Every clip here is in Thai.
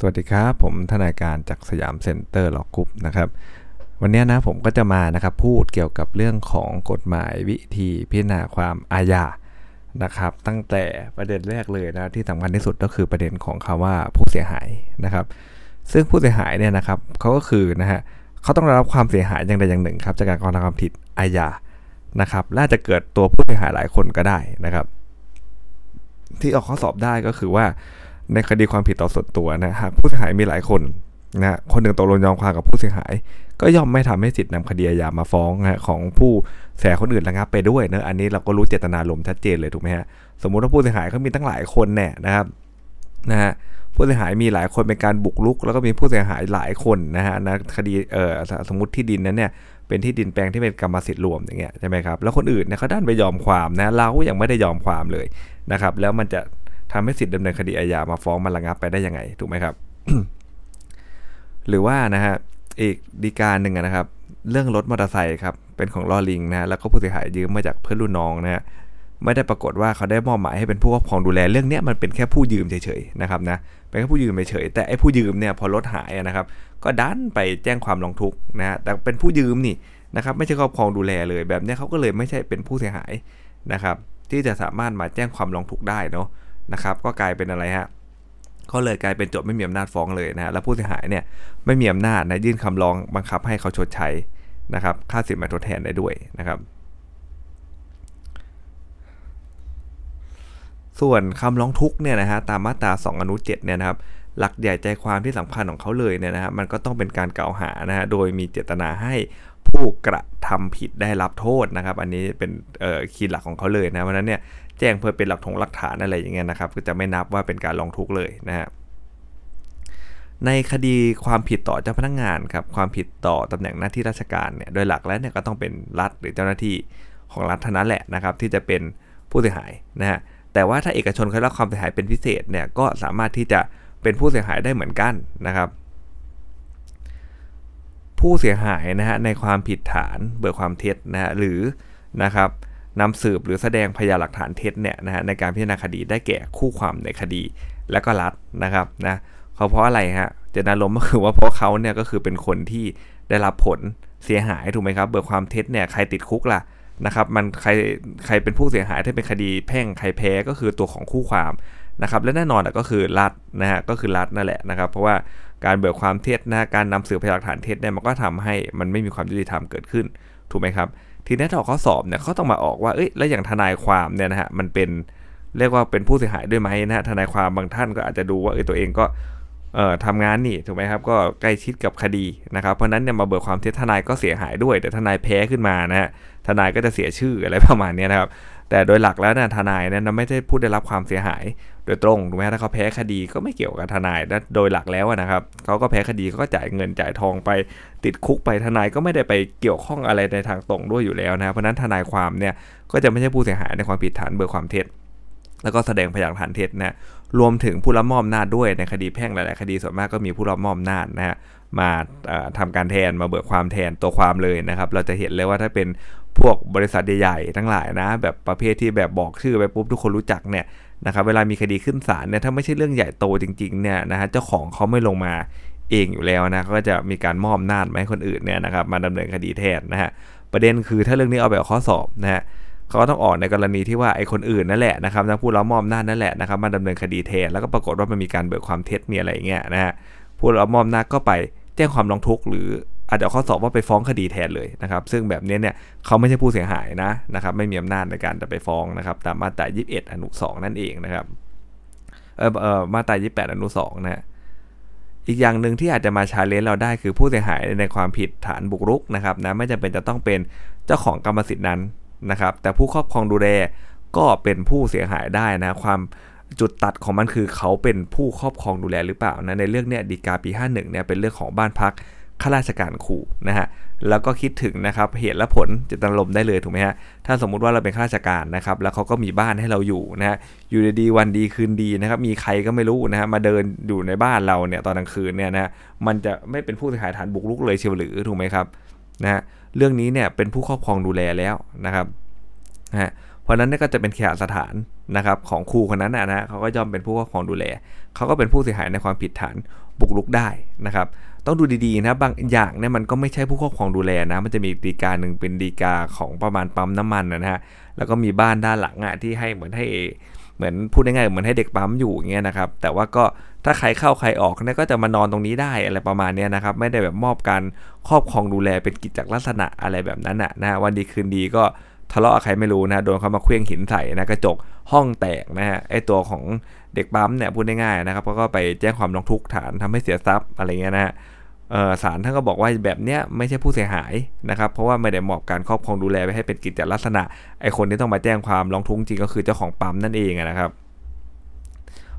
สวัสดีครับ ผมทนายการจาก Siam Center Law Group นะครับวันนี้นะผมก็จะมานะครับพูดเกี่ยวกับเรื่องของกฎหมายวิธีพิจารณาความอาญานะครับ ตั้งแต่ประเด็นแรกเลยนะที่สำคัญที่สุดก็คือประเด็นของคำว่าผู้เสียหายนะครับ ซึ่งผู้เสียหายเนี่ยนะครับเขาก็คือนะฮะเขาต้องรับความเสียหายอย่างใดอย่างหนึ่งครับจากการกระทำความผิดอาญานะครับและจะเกิดตัวผู้เสียหายหลายคนก็ได้นะครับ ที่ออกข้อสอบได้ก็คือว่า ในคดีความผิดต่อส่วนตัวนะหากผู้เสียหายมีหลายคนนะคนหนึ่งตกลงยอมความกับผู้เสียหาย ก็ย่อมไม่ทำให้สิทธินำคดีอาญามาฟ้องนะของผู้เสียคนอื่นระงับไปด้วยเนะอันนี้เราก็รู้เจตนาลมชัดเจนเลยถูกไหมฮะสมมุติว่าผู้เสียหายเขามีตั้งหลายคนแน่นะครับนะฮะผู้เสียหายมีหลายคนเป็นการบุกรุก แล้วก็มีผู้เสียหายหลายคนนะฮะนะคดีเอ่อสมมติที่ดินนั้นเนี่ยเป็นที่ดินแปลงที่เป็นกรรมสิทธิ์รวมอย่างเงี้ยใช่ไหมครับแล้วคนอื่นเนี่ยเขาด้านไปยอมความนะเรายังไม่ได้ยอมความเลยนะครับแล้วมันจะ ทำให้สิทธิดำเนินคดีอาญามาฟ้องมันระงับไปได้ยังไง ถูกไหมครับ หรือว่านะฮะอีกดีการหนึ่งนะครับ เรื่องรถมอเตอร์ไซค์ครับเป็นของลอลิงนะแล้วก็ผู้เสียหายยืมมาจากเพื่อนรุ่นน้องนะฮะไม่ได้ปรากฏว่าเขาได้มอบหมายให้เป็นผู้ครอบครองดูแลเรื่องนี้มันเป็นแค่ผู้ยืมเฉยๆนะครับนะเป็นแค่ผู้ยืมเฉยๆแต่ไอ้ผู้ยืมเนี่ยพอรถหายนะครับ ก็ดันไปแจ้งความร้องทุกข์นะฮะแต่เป็นผู้ยืมนี่นะครับ ไม่ใช่ครอบครองดูแลเลยแบบนี้เขาก็เลยไม่ใช่เป็นผู้เสียหายนะครับ ที่จะสามารถมาแจ้งความร้องทุกข์ได้เนาะ นะครับก็กลายเป็นอะไรฮะก็เลยกลายเป็นโจทย์ไม่มีอำนาจฟ้องเลยนะฮะแล้วผู้เสียหายเนี่ยไม่มีอำนาจนะยื่นคำร้องบังคับให้เขาชดใช้นะครับค่าสินไหมทดแทนได้ด้วยนะครับ ส่วนคำร้องทุกข์เนี่ยนะฮะตามมาตรา 2 อนุ 7 เนี่ยนะครับหลักใหญ่ใจความที่สำคัญของเขาเลยเนี่ยนะฮะมันก็ต้องเป็นการกล่าวหานะฮะโดยมีเจตนาให้ผู้กระทำผิดได้รับโทษนะครับ อันนี้เป็นคีย์หลักของเขาเลยนะเพราะนั้นเนี่ย แจ้งเพื่อเป็นหลักฐงหลักฐานอะไรอย่างเงี้ยนะครับ ก็จะไม่นับว่าเป็นการลองทุกเลยนะฮะในคดีความผิดต่อเจ้าพนักงงานครับความผิดต่อตำแหน่งหน้าที่ราชการเนี่ยโดยหลักแล้วเนี่ยก็ต้องเป็นรัฐหรือเจ้าหน้าที่ของรัฐเท่านั้นแหละนะครับ ที่จะเป็นผู้เสียหายนะฮะแต่ว่าถ้าเอกชนเขารับความเสียหายเป็นพิเศษเนี่ยก็สามารถที่จะเป็นผู้เสียหายได้เหมือนกันนะครับ ผู้เสียหายนะฮะในความผิดฐานเบิกความเท็จนะฮะหรือนะครับ นำสืบหรือแสดงพยานหลักฐานเท็จเนี่ยนะฮะในการพิจารณาคดีได้แก่คู่ความในคดีและก็รัฐนะครับนะเขาเพราะอะไรฮะเจตนารมณ์ก็คือว่าเพราะเขาเนี่ยก็คือเป็นคนที่ได้รับผลเสียหายถูกไหมครับ เบิกความเท็จเนี่ยใครติดคุกล่ะนะครับมันใครใครเป็นผู้เสียหายถ้าเป็นคดีแพ่งใครแพ้ก็คือตัวของคู่ความนะครับและแน่นอนก็คือรัฐนะฮะก็คือรัฐนั่นแหละนะครับ เพราะว่าการเบิกความเท็จนะการนำสืบพยานหลักฐานเท็จเนี่ยมันก็ทำให้มันไม่มีความยุติธรรมเกิดขึ้นถูกไหมครับ ทีนี้ถ้าออกข้อสอบเนี่ยเขาต้องมาออกว่าเอ้ยแล้วอย่างทนายความเนี่ยนะฮะมันเป็นเรียกว่าเป็นผู้เสียหายด้วยไหมนะฮะทนายความบางท่านก็อาจจะดูว่าเออตัวเองก็เอ่อทำงานนี่ถูกไหมครับก็ใกล้ชิดกับคดีนะครับเพราะนั้นเนี่ยมาเบิกความเท็จทนายก็เสียหายด้วย แต่ทนายแพ้ขึ้นมานะฮะทนายก็จะเสียชื่ออะไรประมาณนี้นะครับแต่โดยหลักแล้วนะทนายเนี่ยไม่ได้ผู้ได้รับความเสียหาย โดยตรงถูกไหมถ้าเขาแพ้คดีก็ไม่เกี่ยวกับทนายโดยหลักแล้วนะครับเขาก็แพ้คดีเขาก็จ่ายเงินจ่ายทองไปติดคุกไปทนายก็ไม่ได้ไปเกี่ยวข้องอะไรในทางตรงด้วยอยู่แล้วนะเพราะนั้นทนายความเนี่ยก็จะไม่ใช่ผู้เสียหายในความผิดฐานเบิกความเท็จแล้วก็แสดงพยานฐานเท็จนะรวมถึงผู้รับมอบหน้าด้วยในคดีแพ่งหลาย ๆ คดีส่วนมากก็มีผู้รับมอบหน้านะฮะมาทำการแทนมาเบิกความแทนตัวความเลยนะครับ เราจะเห็นเลยว่าถ้าเป็นพวกบริษัทใหญ่ ๆ ทั้งหลายนะ แบบประเภทที่แบบบอกชื่อไปปุ๊บทุกคนรู้จักเนี่ย นะครับเวลามีคดีขึ้นศาลเนี่ยถ้าไม่ใช่เรื่องใหญ่โตจริงๆเนี่ยนะฮะเจ้าของเขาไม่ลงมาเองอยู่แล้วนะก็จะมีการมอบนาจมาให้คนอื่นเนี่ยนะครับมาดำเนินคดีแทนนะฮะประเด็นคือถ้าเรื่องนี้เอาแบบข้อสอบนะฮะเขาก็ต้องออกในกรณีที่ว่าไอ้คนอื่นนั่นแหละนะครับนะผู้รับมอบน้านั่นแหละนะครับมาดำเนินคดีแทนแล้วก็ปรากฏว่ามันมีการเบิกความเท็จมีอะไรเงี้ยนะฮะผู้รับมอบน้าก็ไปแจ้งความร้องทุกข์หรือ อาจจะข้อสอบว่าไปฟ้องคดีแทนเลยนะครับ ซึ่งแบบนี้เนี่ยเขาไม่ใช่ผู้เสียหายนะนะครับ ไม่มีอำนาจในการจะไปฟ้องนะครับ ตามมาตรา 21 อนุ 2 นั่นเองนะครับเออเออมาตรา 28 อนุ 2 นะอีกอย่างหนึ่งที่อาจจะมาชาเลนจ์เราได้คือผู้เสียหายในความผิดฐานบุกรุกนะครับนะไม่จำเป็นจะต้องเป็นเจ้าของกรรมสิทธิ์นั้นนะครับ แต่ผู้ครอบครองดูแลก็เป็นผู้เสียหายได้นะความจุดตัดของมันคือเขาเป็นผู้ครอบครองดูแลหรือเปล่านะในเรื่องเนี้ยดีกาปี 51เนี่ยเป็นเรื่องของบ้านพัก ข้าราชการขู่นะฮะแล้วก็คิดถึงนะครับเหตุและผลจะตลมได้เลยถูกไหมฮะถ้าสมมุติว่าเราเป็นข้าราชการนะครับแล้วเขาก็มีบ้านให้เราอยู่นะฮะอยู่ดีวันดีคืนดีนะครับมีใครก็ไม่รู้นะฮะมาเดินอยู่ในบ้านเราเนี่ยตอนกลางคืนเนี่ยนะมันจะไม่เป็นผู้เสียหายฐานบุกรุกเลยเชียวหรือถูกไหมครับนะฮะเรื่องนี้เนี่ยเป็นผู้ครอบครองดูแลแล้วนะครับนะฮะเพราะนั้นนี่ก็จะเป็นเขตสถานนะครับของครูคนนั้นนะฮะเขาก็ย่อมเป็นผู้ครอบครองดูแลเขาก็เป็นผู้เสียหายในความผิดฐานบุกรุกได้นะครับ ต้องดูดีๆนะบางอย่างเนี่ยมันก็ไม่ใช่ผู้ครอบครองดูแลนะ มันจะมีดีกาหนึ่งเป็นดีกาของประมาณปั๊มน้ำมันนะฮะแล้วก็มีบ้านด้านหลังอะที่ให้เหมือนให้เหมือนพูดง่ายๆเหมือนให้เด็กปั๊มอยู่อย่างเงี้ยนะครับ แต่ว่าก็ถ้าใครเข้าใครออกเนี่ยก็จะมานอนตรงนี้ได้อะไรประมาณนี้นะครับ ไม่ได้แบบมอบการครอบครองดูแลเป็นกิจลักษณะอะไรแบบนั้นนะนะวันดีคืนดีก็ทะเลาะกับใครไม่รู้นะโดนเขามาเคลื่องหินใส่นะกระจกห้องแตกนะฮะไอตัวของเด็กปั๊มเนี่ยพูดง่ายๆนะครับก็ไปแจ้งความร้องทุกข์ฐานทำให้เสียทรัพย์อะไรเงี้ยนะฮะ ศาลท่านก็บอกว่าแบบเนี้ยไม่ใช่ผู้เสียหายนะครับ เพราะว่าไม่ได้มอบการครอบครองดูแลไปให้เป็นกิจลักษณะไอคนที่ต้องมาแจ้งความร้องทุกข์จริงก็คือเจ้าของปั๊มนั่นเองนะครับ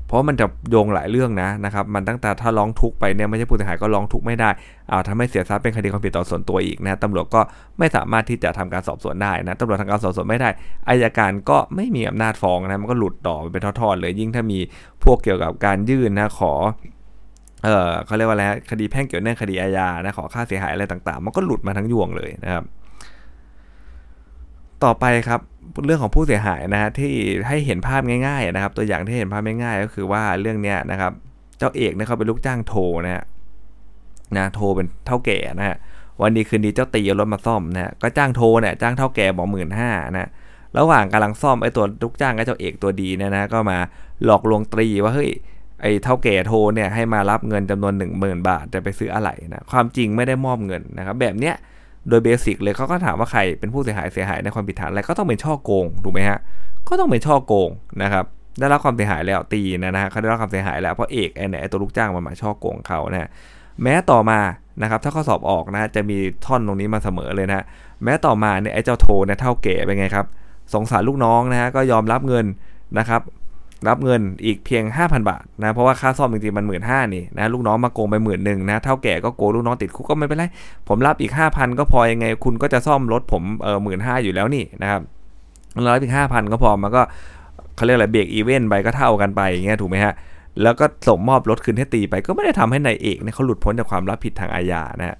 เพราะมันจะโยงหลายเรื่องนะนะครับ มันตั้งแต่ถ้าร้องทุกข์ไปเนี่ยไม่ใช่ผู้เสียหายก็ร้องทุกข์ไม่ได้อาทำให้เสียทรัพย์เป็นคดีความผิดต่อส่วนตัวอีกนะตำรวจก็ไม่สามารถที่จะทำการสอบสวนได้นะตำรวจทำการสอบสวนไม่ได้อายการก็ไม่มีอำนาจฟ้องนะมันก็หลุดต่อไปเป็นทอดๆเลยยิ่งถ้ามีพวกเกี่ยวกับการยื่นนะขอ เออเขาเรียกว่าอะไรคดีแพ่งเกี่ยวเนื่องคดีอาญานะขอค่าเสียหายอะไรต่างๆ มันก็หลุดมาทั้งยวงเลยนะครับ ต่อไปครับเรื่องของผู้เสียหายนะฮะที่ให้เห็นภาพง่ายๆนะครับ ตัวอย่างที่เห็นภาพง่ายๆก็คือว่าเรื่องเนี้ยนะครับ เจ้าเอกเนี่ยเขาเป็นลูกจ้างโทนะฮะนะโทเป็นเท่าแก่นะฮะวันดีคืนดีเจ้าตีเอารถมาซ่อมนะฮะก็จ้างโทเนี่ยจ้างเท่าแก่บอกหมื่นห้านะระหว่างกำลังซ่อมไอ้ตัวลูกจ้างกับเจ้าเอกตัวดีเนี่ยนะก็มาหลอกลวงตรีว่าเฮ้ย ไอ้เท่าแก่โทเนี่ยให้มารับเงินจำนวน 1 0,000 บาทจะไปซื้ออะไรนะความจริงไม่ได้มอบเงินนะครับแบบเนี้ยโดยเบสิกเลยเขาก็ถามว่าใครเป็นผู้เสียหายเสียหายในความผิดฐานอะไรก็ต้องเป็นช่อโกงถูกไหมฮะก็ต้องเป็นช่อโกงนะครับได้รับความเสียหายแล้วตีนะนะฮะเขาได้รับความเสียหายแล้วเพราะเอกไอ้เนี่ยตัวลูกจ้างมันมาช่อโกงเขานะแม้ต่อมานะครับถ้าข้อสอบออกนะจะมีท่อนตรงนี้มาเสมอเลยนะแม้ต่อมาเนี่ยไอ้เจ้าโทเนี่ยเท่าเก๋เป็นไงครับสงสารลูกน้องนะฮะก็ยอมรับเงินนะครับ รับเงินอีกเพียง 5,000 บาทนะเพราะว่าค่าซ่อมจริงๆมันหมื่นห้านี่นะลูกน้องมาโกงไปหมื่นหนึ่งนะเท่าแก่ก็โกงลูกน้องติดคุกก็ไม่เป็นไรผมรับอีก 5,000 ก็พอยังไง คุณก็จะซ่อมรถผมเออหมื่นห้าอยู่แล้วนี่นะครับรับอีก5,000ก็พอมันก็เขาเรียกอะไรเบรกอีเวนต์ไปก็เท่ากันไปอย่างเงี้ยถูกไหมฮะแล้วก็ส่งมอบรถคืนให้ตีไปก็ไม่ได้ทำให้นายเอกเนี่ยเขาหลุดพ้นจากความรับผิดทางอาญานะฮะ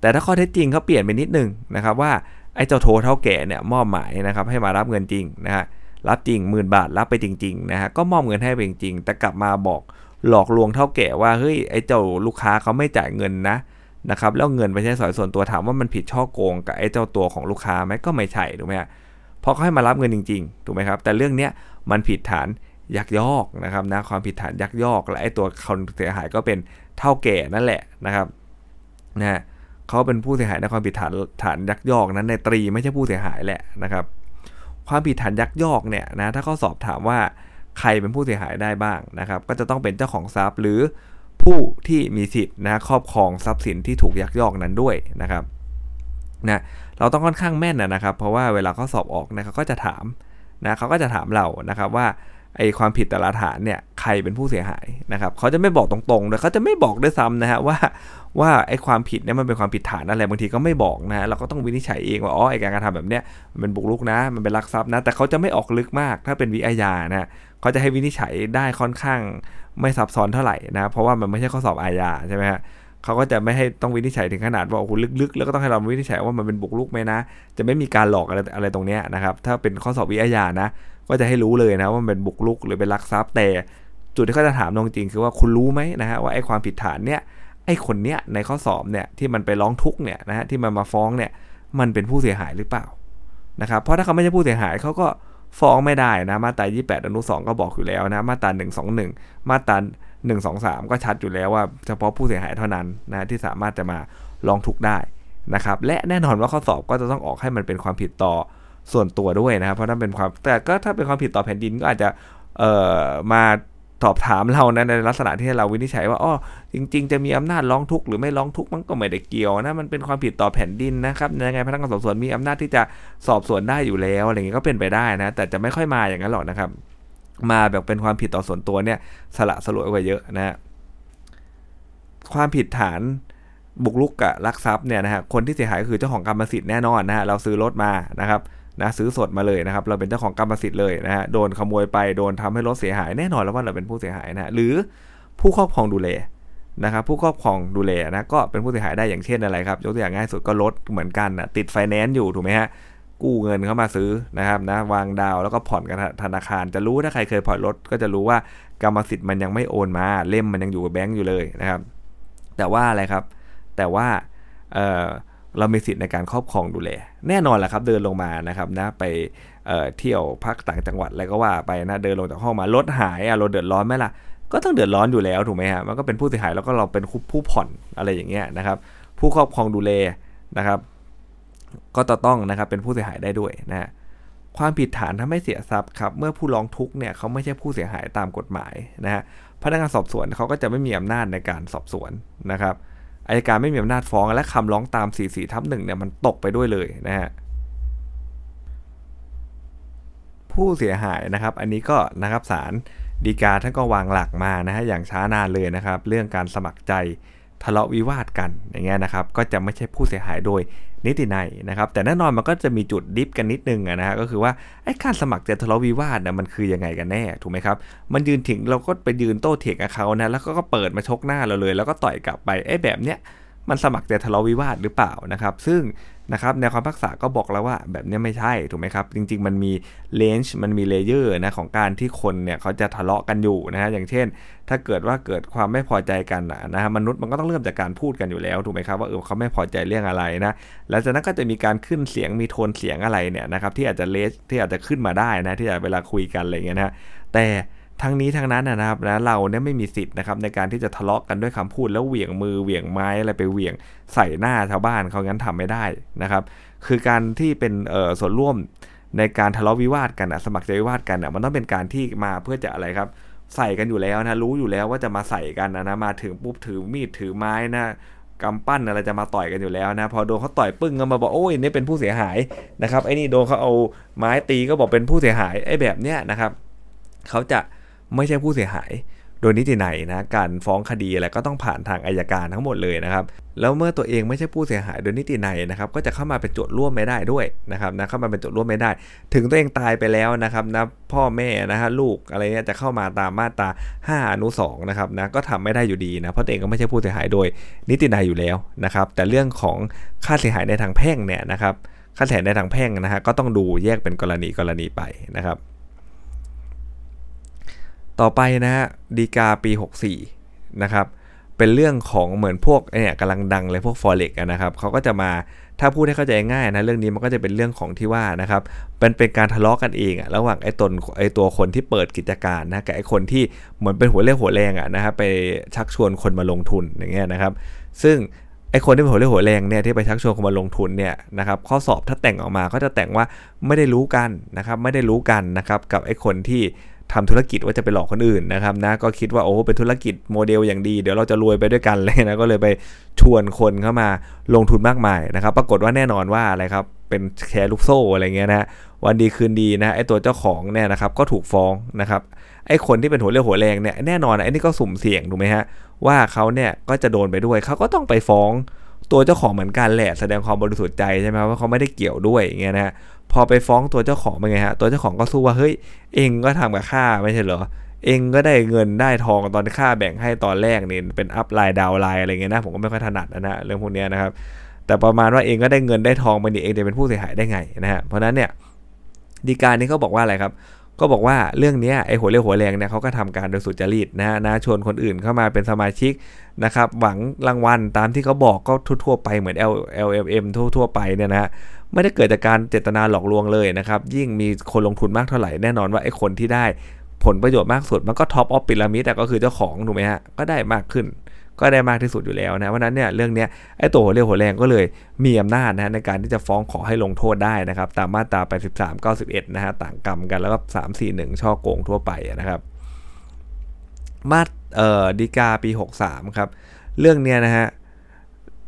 แต่ถ้าข้อเท็จจริงเขาเปลี่ยนไปนิดนึงนะครับว่าไอ้เจ้าโทเท่าแก่เนี่ยมอบหมายนะครับให้มารับเงินจริงนะฮะ รับจริงหมื่นบาทรับไปจริงๆนะฮะก็มอบเงินให้ไปจริงๆ แต่กลับมาบอกหลอกลวงเท่าแก่ว่าเฮ้ยไอ้เจ้าลูกค้าเขาไม่จ่ายเงินนะนะครับแล้วเงินไปใช้สอยส่วนตัวถามว่ามันผิดช่อโกงกับไอ้เจ้าตัวของลูกค้าไหมก็ไม่ใช่ถูกไหมฮะเพราะเขาให้มารับเงินจริงๆ ถูกไหมครับ แต่เรื่องเนี้ยมันผิดฐานยักยอกนะครับนะ ความผิดฐานยักยอก และไอ้ตัวคนเสียหายก็เป็นเท่าแก่นั่นแหละนะครับ นะฮะเขาเป็นผู้เสียหายในความผิดฐานฐานยักยอกนั้นในตรีไม่ใช่ผู้เสียหายแหละนะครับ ความผิดฐานยักยอกเนี่ยนะถ้าเขาสอบถามว่าใครเป็นผู้เสียหายได้บ้างนะครับ ก็จะต้องเป็นเจ้าของทรัพย์ หรือผู้ที่มีสิทธิ์นะครอบครองทรัพย์สินที่ถูกยักยอกนั้นด้วยนะครับนะเราต้องค่อนข้างแม่นนะครับ เพราะว่าเวลาเขาสอบออกนะเขาก็จะถามนะเขาก็จะถามเรานะครับว่าไอความผิดแต่ละฐานเนี่ยใครเป็นผู้เสียหายนะครับเขาจะไม่บอกตรงๆเลยเขาจะไม่บอกด้วยซ้ำนะฮะว่า ว่าไอ้ความผิดเนี่ยมันเป็นความผิดฐานอะไรบางทีก็ไม่บอกนะเราก็ต้องวินิจฉัยเองว่าอ๋อไอ้การกระทำแบบเนี้ยมันเป็นบุกรุกนะ มันเป็นลักทรัพย์นะ แต่เขาจะไม่ออกลึกมากถ้าเป็นวิอาญานะเขาจะให้วินิจฉัยได้ค่อนข้างไม่ซับซ้อนเท่าไหร่นะเพราะว่ามันไม่ใช่ข้อสอบอาญาใช่ไหมฮะเขาก็จะไม่ให้ต้องวินิจฉัยถึงขนาดว่าโอ้โหลึกๆ แล้วก็ต้องให้เราวินิจฉัยว่ามันเป็นบุกรุกไหมนะ จะไม่มีการหลอกอะไรอะไรตรงเนี้ยนะครับถ้าเป็นข้อสอบวิอาญานะก็จะให้รู้เลยนะว่ามันเป็นบุกรุกหรือเป็นลักทรัพย์แต่จุดที่เขาจะถามจริงคือว่าคุณรู้ไหมนะฮะว่าไอ้ความผิดฐานเนี้ย ไอ้คนเนี้ยในข้อสอบเนี่ยที่มันไปร้องทุกเนี่ยนะฮะที่มันมาฟ้องเนี่ยมันเป็นผู้เสียหายหรือเปล่านะครับเพราะถ้าเขาไม่ใช่ผู้เสียหายเขาก็ฟ้องไม่ได้นะมาตรา28 อนุ 2 ก็บอกอยู่แล้วนะมาตรา121 มาตรา123 ก็ชัดอยู่แล้วว่าเฉพาะผู้เสียหายเท่านั้นนะที่สามารถจะมาร้องทุกได้นะครับและแน่นอนว่าข้อสอบก็จะต้องออกให้มันเป็นความผิดต่อส่วนตัวด้วยนะครับเพราะถ้าเป็นความแต่ก็ถ้าเป็นความผิดต่อแผ่นดินก็อาจจะเอ่อมา สอบถามเรานะในลักษณะที่เราวินิจฉัยว่าอ๋อจริง ๆ จะมีอำนาจร้องทุกข์หรือไม่ร้องทุกข์มันก็ไม่ได้เกี่ยวนะมันเป็นความผิดต่อแผ่นดินนะครับยังไงพนักงานสอบสวนมีอำนาจที่จะสอบสวนได้อยู่แล้วอะไรเงี้ยก็เป็นไปได้นะ แต่จะไม่ค่อยมาอย่างนั้นหรอกนะครับ มาแบบเป็นความผิดต่อส่วนตัวเนี่ยสละสลวยกว่าเยอะนะความผิดฐานบุกรุกกับลักทรัพย์เนี่ยนะฮะคนที่เสียหายก็คือเจ้าของกรรมสิทธิ์แน่นอนนะฮะเราซื้อรถมานะครับ นะซื้อสดมาเลยนะครับ เราเป็นเจ้าของกรรมสิทธิ์เลยนะฮะโดนขโมยไปโดนทำให้รถเสียหายแน่นอนแล้วว่าเราเป็นผู้เสียหายนะหรือผู้ครอบครองดูแลนะครับผู้ครอบครองดูแลนะก็เป็นผู้เสียหายได้อย่างเช่นอะไรครับยกตัวอย่างง่ายสุดก็รถเหมือนกันนะติดไฟแนนซ์อยู่ถูกไหมฮะกู้เงินเข้ามาซื้อนะครับนะวางดาวแล้วก็ผ่อนกับธนาคาร จะรู้ถ้าใครเคยผ่อนรถก็จะรู้ว่ากรรมสิทธิ์มันยังไม่โอนมา เล่มมันยังอยู่กับแบงก์อยู่เลยนะครับ แต่ว่าอะไรครับ แต่ว่าเเรามีสิทธิ์ในการครอบครองดูแล แน่นอนแหละครับ เดินลงมานะครับนะไปเเที่ยวพักต่างจังหวัดอะไรก็ว่าไปนะเดินลงจากห้องมารถหายอะรถเดือดร้อนไหมล่ะ ก็ต้องเดือดร้อนอยู่แล้วถูกไหมฮะมันก็เป็นผู้เสียหายแล้วก็เราเป็นผู้ผ่อนอะไรอย่างเงี้ยนะครับ ผู้ครอบครองดูแลนะครับ ก็จะต้องนะครับเป็นผู้เสียหายได้ด้วยนะฮะความผิดฐานทำให้เสียทรัพย์ครับเมื่อผู้ร้องทุกข์เนี่ยเขาไม่ใช่ผู้เสียหายตามกฎหมายนะฮะพนักงานสอบสวนเขาก็จะไม่มีอำนาจในการสอบสวนนะครับ อายการไม่มีอำนาจฟ้องและคำร้องตาม 44ทับหนึ่งเนี่ยมันตกไปด้วยเลยนะฮะผู้เสียหายนะครับ อันนี้ก็นะครับศาลดีกาท่านก็วางหลักมานะฮะอย่างช้านานเลยนะครับ เรื่องการสมัครใจทะเลาะวิวาทกันอย่างเงี้ยนะครับ ก็จะไม่ใช่ผู้เสียหายโดย นิตินัยนะครับ แต่แน่นอนมันก็จะมีจุด diff กันนิดนึงนะฮะก็คือว่าไอ้การสมัครใจทะเลาะวิวาทนะมันคือยังไงกันแน่ถูกไหมครับ มันยืนถึงเราก็ไปยืนโต้เถียงกับเขานะแล้วก็เปิดมาชกหน้าเราเลย แล้วก็ต่อยกลับไปไอ้แบบเนี้ย มันสมัครใจทะเลาะวิวาทหรือเปล่านะครับ ซึ่งนะครับในคำพิพากษาก็บอกแล้วว่าแบบนี้ไม่ใช่ถูกไหมครับ จริง ๆ มันมี range มันมี layer นะของการที่คนเนี่ยเขาจะทะเลาะกันอยู่นะฮะอย่างเช่น ถ้าเกิดว่าเกิดความไม่พอใจกันนะฮะมนุษย์มันก็ต้องเริ่มจากการพูดกันอยู่แล้วถูกไหมครับว่าเออเขาไม่พอใจเรื่องอะไรนะแล้วจากนั้นก็จะมีการขึ้นเสียงมีโทนเสียงอะไรเนี่ยนะครับที่อาจจะเลสที่อาจจะขึ้นมาได้นะที่อาจเวลาคุยกันอะไรเงี้ยนะแต่ ทั้งนี้ทั้งนั้นนะครับนะเราเนี่ยไม่มีสิทธิ์นะครับในการที่จะทะเลาะกันด้วยคำพูดแล้วเหวี่ยงมือเหวี่ยงไม้อะไรไปเหวี่ยงใส่หน้าชาวบ้านเขางั้นทำไม่ได้นะครับ คือการที่เป็นส่วนร่วมในการทะเลาะวิวาทกันสมัครใจวิวาทกันมันต้องเป็นการที่มาเพื่อจะอะไรครับ ใส่กันอยู่แล้วนะรู้อยู่แล้วว่าจะมาใส่กันนะมาถึงปุ๊บถือมีดถือไม้นะกำปั้นอะไรจะมาต่อยกันอยู่แล้วนะพอโดนเขาต่อยปึ้งก็มาบอกโอ้ยนี่เป็นผู้เสียหายนะครับไอ้นี่โดนเขาเอาไม้ตีก็บอกเป็นผู้เสียหายไอ้แบบเนี้ยนะครับเขาจะ ไม่ใช่ผู้เสียหาย โดยนิติไหนนะการฟ้องคดีอะไรก็ต้องผ่านทางอายการทั้งหมดเลยนะครับแล้วเมื่อตัวเองไม่ใช่ผู้เสียหายโดยนิติไหนนะครับก็จะเข้ามาเป็นโจทย์ร่วมไม่ได้ด้วยนะครับนะเข้ามาเป็นโจทย์ร่วมไม่ได้ ถึงตัวเองตายไปแล้วนะครับนะพ่อแม่นะฮะลูกอะไรเงี้ยจะเข้ามาตามมาตรา5อนุ2นะครับนะก็ทำไม่ได้อยู่ดีนะเพราะตัวเองก็ไม่ใช่ผู้เสียหายโดยนิตินัยอยู่แล้วนะครับแต่เรื่องของค่าเสียหายในทางแพ่งเนี่ยนะครับค่าเสียหายในทางแพ่งนะฮะก็ต้องดูแยกเป็นกรณีกรณีไปนะครับ ต่อไปนะฮะดีกาปี 64 นะครับ เป็นเรื่องของเหมือนพวกเนี่ยกำลังดังเลยพวก forex นะครับเขาก็จะมาถ้าพูดให้เข้าใจง่ายนะเรื่องนี้มันก็จะเป็นเรื่องของที่ว่านะครับเป็นเป็นการทะเลาะกันเองอะระหว่างไอ้ตนไอ้ตัวคนที่เปิดกิจการนะกับไอ้คนที่เหมือนเป็นหัวเรี่ยวหัวแรงอะนะครับไปชักชวนคนมาลงทุนอย่างเงี้ยนะครับ ซึ่งไอ้คนที่เป็นหัวเรี่ยวหัวแรงเนี่ยที่ไปชักชวนคนมาลงทุนเนี่ยนะครับข้อสอบถ้าแต่งออกมาก็จะแต่งว่าไม่ได้รู้กันนะครับไม่ได้รู้กันนะครับกับไอ้คนที่ ทำธุรกิจว่าจะไปหลอกคนอื่นนะครับนะก็คิดว่าโอ้เป็นธุรกิจโมเดลอย่างดี เดี๋ยวเราจะรวยไปด้วยกันเลยนะก็เลยไปชวนคนเข้ามาลงทุนมากมายนะครับ ปรากฏว่าแน่นอนว่าอะไรครับเป็นแชร์ลูกโซ่อะไรเงี้ยนะวันดีคืนดีนะไอตัวเจ้าของเนี่ยนะครับก็ถูกฟ้องนะครับไอคนที่เป็นหัวเรี่ยวหัวแรงเนี่ยแน่นอนไอนี่ก็สุ่มเสี่ยงถูกไหมฮะว่าเขาเนี่ยก็จะโดนไปด้วยเขาก็ต้องไปฟ้องตัวเจ้าของเหมือนกันแหละแสดงความบริสุทธิ์ใจใช่ไหมว่าเขาไม่ได้เกี่ยวด้วยอย่างเงี้ยนะ พอไปฟ้องตัวเจ้าของเป็นไงฮะ ตัวเจ้าของก็สู้ว่าเฮ้ยเองก็ทำกับข้าไม่ใช่เหรอ เองก็ได้เงินได้ทองตอนค่าแบ่งให้ตอนแรกนี่เป็นอัพไลน์ดาวไลน์อะไรเงี้ยนะผมก็ไม่ค่อยถนัดนะเรื่องพวกนี้นะครับ แต่ประมาณว่าเองก็ได้เงินได้ทองไปนี่เองจะเป็นผู้เสียหายได้ไงนะฮะเพราะนั้นเนี่ยดีการนี้เขาบอกว่าอะไรครับ ก็บอกว่าเรื่องนี้ไอ้หัวเรียวหัวแรงเนี่ยเขาก็ทำการโดยสุจริตนะนะชวนคนอื่นเข้ามาเป็นสมาชิกนะครับ หวังรางวัลตามที่เขาบอกก็ทั่วๆไปเหมือน L L M M ทั่วๆไปเนี่ยนะฮะไม่ได้เกิดจากการเจตนาหลอกลวงเลยนะครับ ยิ่งมีคนลงทุนมากเท่าไหร่แน่นอนว่าไอ้คนที่ได้ผลประโยชน์มากสุด มันก็ท็อปออฟปิรามิดแต่ก็คือเจ้าของถูกไหมฮะก็ได้มากขึ้น ก็ได้มากที่สุดอยู่แล้วนะเพราะนั้นเนี่ยเรื่องนี้ไอ้ตัวหัวเรียวหัวแรงก็เลยมีอำนาจนะในการที่จะฟ้องขอให้ลงโทษได้นะครับ ตามมาตรา 83 91 นะฮะต่างกรรมกันแล้วก็ 3 4 1 ช่อโกงทั่วไปนะครับ มาเอ่อดีกาปี 63 ครับ เรื่องเนี้ยนะฮะ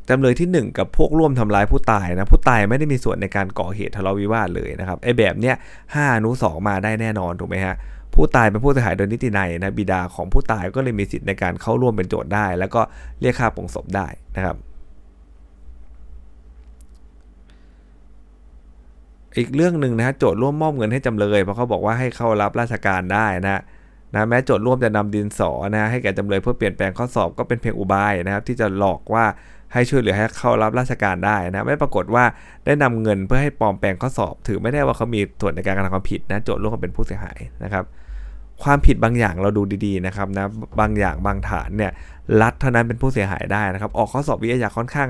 จำเลยที่ 1 กับพวกร่วมทำร้ายผู้ตายนะผู้ตายไม่ได้มีส่วนในการก่อเหตุทะเลาะวิวาทเลยนะครับไอ้แบบเนี้ยห้านุสองมาได้แน่นอนถูกไหมฮะ ผู้ตายเป็นผู้เสียหายโดยนิตินัยนะบิดาของผู้ตายก็เลยมีสิทธิ์ในการเข้าร่วมเป็นโจทย์ได้ แล้วก็เรียกค่าปงศพได้นะครับอีกเรื่องหนึ่งนะฮะโจทย์ร่วมมอบเงินให้จำเลยเพราะเขาบอกว่าให้เข้ารับราชการได้นะนะแม้โจทย์ร่วมจะนำดินสอนะให้แก่จำเลยเพื่อเปลี่ยนแปลงข้อสอบก็เป็นเพียงอุบายนะครับ ที่จะหลอกว่าให้ช่วยเหลือให้เข้ารับราชการได้นะไม่ปรากฏว่าได้นำเงินเพื่อให้ปลอมแปลงข้อสอบ ถือไม่ได้ว่าเขามีส่วนในการกระทำความผิดนะโจทย์ร่วมเป็นผู้เสียหายนะครับ ความผิดบางอย่างเราดูดีๆนะครับนะบางอย่างบางฐานเนี่ยรัฐเท่านั้นเป็นผู้เสียหายได้นะครับ ออกข้อสอบวิทยาค่อนข้าง